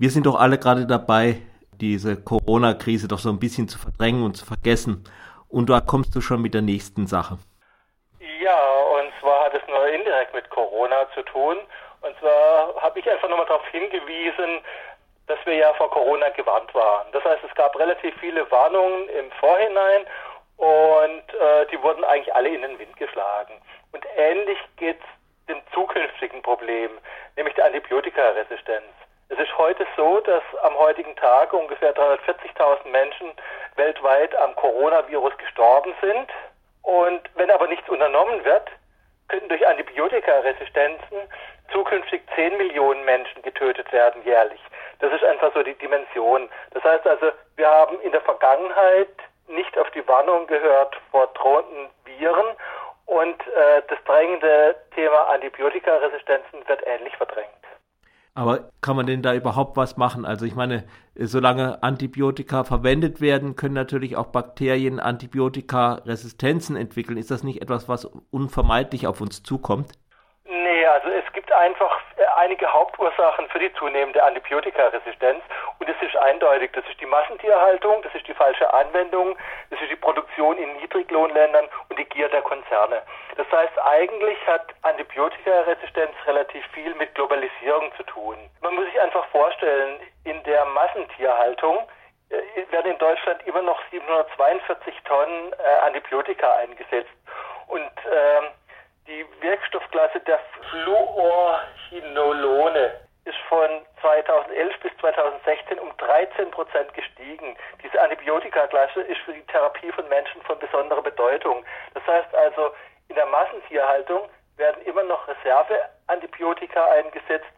Wir sind doch alle gerade dabei, diese Corona-Krise doch so ein bisschen zu verdrängen und zu vergessen. Und da kommst du schon mit der nächsten Sache. Ja, und zwar hat es nur indirekt mit Corona zu tun. Und zwar habe ich einfach nochmal darauf hingewiesen, dass wir ja vor Corona gewarnt waren. Das heißt, es gab relativ viele Warnungen im Vorhinein und äh, die wurden eigentlich alle in den Wind geschlagen. Und ähnlich geht es dem zukünftigen Problem, nämlich der Antibiotikaresistenz. Es ist heute so, dass am heutigen Tag ungefähr 340.000 Menschen weltweit am Coronavirus gestorben sind. Und wenn aber nichts unternommen wird, könnten durch Antibiotikaresistenzen zukünftig 10 Millionen Menschen getötet werden jährlich. Das ist einfach so die Dimension. Das heißt also, wir haben in der Vergangenheit nicht auf die Warnung gehört vor drohenden Viren und äh, das drängende Thema Antibiotikaresistenzen wird ähnlich verdrängt. Aber kann man denn da überhaupt was machen? Also ich meine, solange Antibiotika verwendet werden, können natürlich auch Bakterien Antibiotikaresistenzen entwickeln. Ist das nicht etwas, was unvermeidlich auf uns zukommt? Also es gibt einfach äh, einige Hauptursachen für die zunehmende Antibiotikaresistenz und es ist eindeutig, das ist die Massentierhaltung, das ist die falsche Anwendung, das ist die Produktion in Niedriglohnländern und die Gier der Konzerne. Das heißt, eigentlich hat Antibiotikaresistenz relativ viel mit Globalisierung zu tun. Man muss sich einfach vorstellen, in der Massentierhaltung äh, werden in Deutschland immer noch 742 Tonnen äh, Antibiotika eingesetzt Wirkstoffklasse der Fluorchinolone ist von 2011 bis 2016 um 13 Prozent gestiegen. Diese Antibiotikaklasse ist für die Therapie von Menschen von besonderer Bedeutung. Das heißt also, in der Massentierhaltung werden immer noch Reserveantibiotika eingesetzt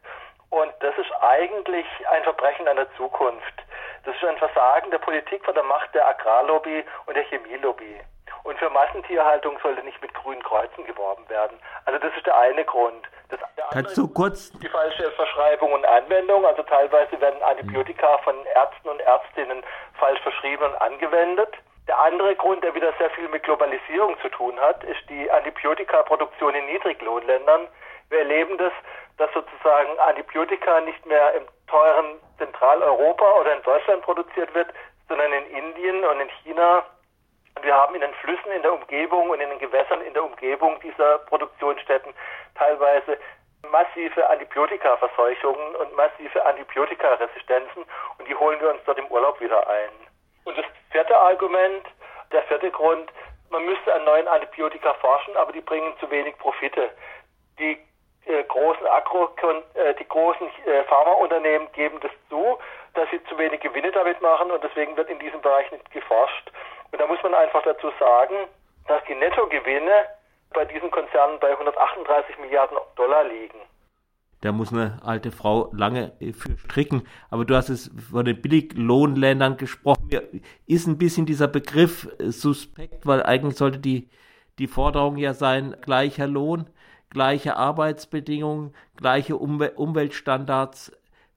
und das ist eigentlich ein Verbrechen an der Zukunft. Das ist ein Versagen der Politik von der Macht der Agrarlobby und der Chemielobby. Und für Massentierhaltung sollte nicht mit grünen Kreuzen geworben werden. Also das ist der eine Grund. Das, der Kannst du kurz die falsche Verschreibung und Anwendung. Also teilweise werden Antibiotika von Ärzten und Ärztinnen falsch verschrieben und angewendet. Der andere Grund, der wieder sehr viel mit Globalisierung zu tun hat, ist die Antibiotikaproduktion in Niedriglohnländern. Wir erleben das, dass sozusagen Antibiotika nicht mehr im teuren Zentraleuropa oder in Deutschland produziert wird, sondern in Indien und in China wir haben in den Flüssen in der Umgebung und in den Gewässern in der Umgebung dieser Produktionsstätten teilweise massive Antibiotikaverseuchungen und massive Antibiotikaresistenzen und die holen wir uns dort im Urlaub wieder ein. Und das vierte Argument, der vierte Grund, man müsste an neuen Antibiotika forschen, aber die bringen zu wenig Profite. Die äh, großen Agro, äh, die großen äh, Pharmaunternehmen geben das zu, dass sie zu wenig Gewinne damit machen und deswegen wird in diesem Bereich nicht geforscht. Und da muss man einfach dazu sagen, dass die Nettogewinne bei diesen Konzernen bei 138 Milliarden Dollar liegen. Da muss eine alte Frau lange für stricken. Aber du hast es von den Billiglohnländern gesprochen. Mir ist ein bisschen dieser Begriff suspekt, weil eigentlich sollte die, die Forderung ja sein, gleicher Lohn, gleiche Arbeitsbedingungen, gleiche Umwel Umweltstandards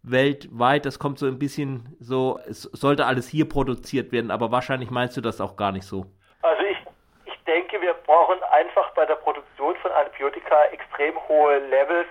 weltweit. Das kommt so ein bisschen so, es sollte alles hier produziert werden, aber wahrscheinlich meinst du das auch gar nicht so. Also ich, ich denke, wir brauchen einfach bei der Produktion von Antibiotika extrem hohe Levels.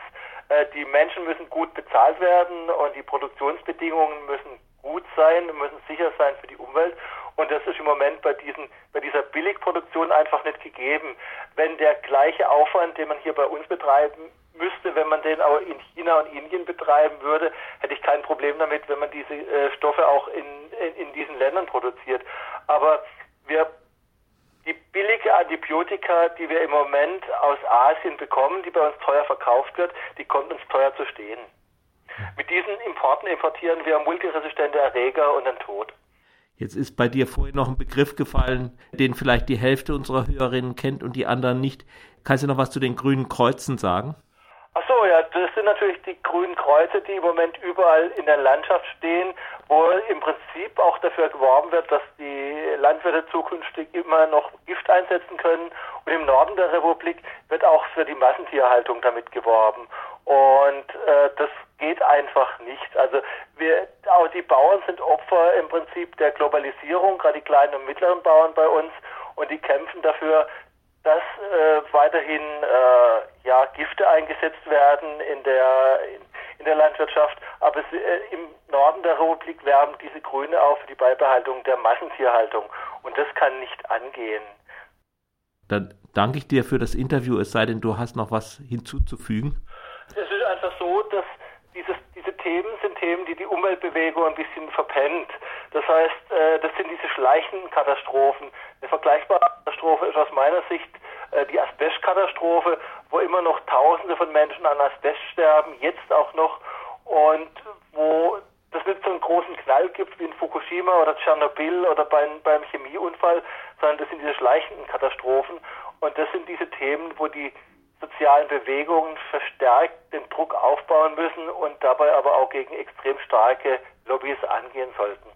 Äh, die Menschen müssen gut bezahlt werden und die Produktionsbedingungen müssen gut sein, müssen sicher sein für die Umwelt. Und das ist im Moment bei diesen, bei dieser Billigproduktion einfach nicht gegeben. Wenn der gleiche Aufwand, den man hier bei uns betreiben müsste, wenn man den auch in China und Indien betreiben würde, hätte ich kein Problem damit, wenn man diese äh, Stoffe auch in, in, in diesen Ländern produziert. Aber wir die billige Antibiotika, die wir im Moment aus Asien bekommen, die bei uns teuer verkauft wird, die kommt uns teuer zu stehen. Mit diesen Importen importieren wir multiresistente Erreger und den Tod. Jetzt ist bei dir vorhin noch ein Begriff gefallen, den vielleicht die Hälfte unserer Hörerinnen kennt und die anderen nicht. Kannst du noch was zu den grünen Kreuzen sagen? So, ja, das sind natürlich die grünen Kreuze, die im Moment überall in der Landschaft stehen, wo im Prinzip auch dafür geworben wird, dass die Landwirte zukünftig immer noch Gift einsetzen können. Und im Norden der Republik wird auch für die Massentierhaltung damit geworben. Und äh, das geht einfach nicht. Also wir, auch die Bauern sind Opfer im Prinzip der Globalisierung, gerade die kleinen und mittleren Bauern bei uns. Und die kämpfen dafür, dass äh, weiterhin äh, ja, Gifte eingesetzt werden in der, in, der Landwirtschaft, aber es, äh, im Norden der Republik werben diese Grüne auch für die Beibehaltung der Massentierhaltung und das kann nicht angehen. Dann danke ich dir für das Interview, es sei denn, du hast noch was hinzuzufügen. Es ist einfach so, dass dieses, diese Themen sind Themen, die die Umweltbewegung ein bisschen verpennt. Das heißt, äh, das sind diese schleichenden Katastrophen. Eine vergleichbare Katastrophe ist aus meiner Sicht die Asbestkatastrophe, wo immer noch Tausende von Menschen an Asbest sterben, jetzt auch noch, und wo das nicht so einen großen Knall gibt wie in Fukushima oder Tschernobyl oder beim, beim Chemieunfall, sondern das sind diese schleichenden Katastrophen. Und das sind diese Themen, wo die sozialen Bewegungen verstärkt den Druck aufbauen müssen und dabei aber auch gegen extrem starke Lobbys angehen sollten.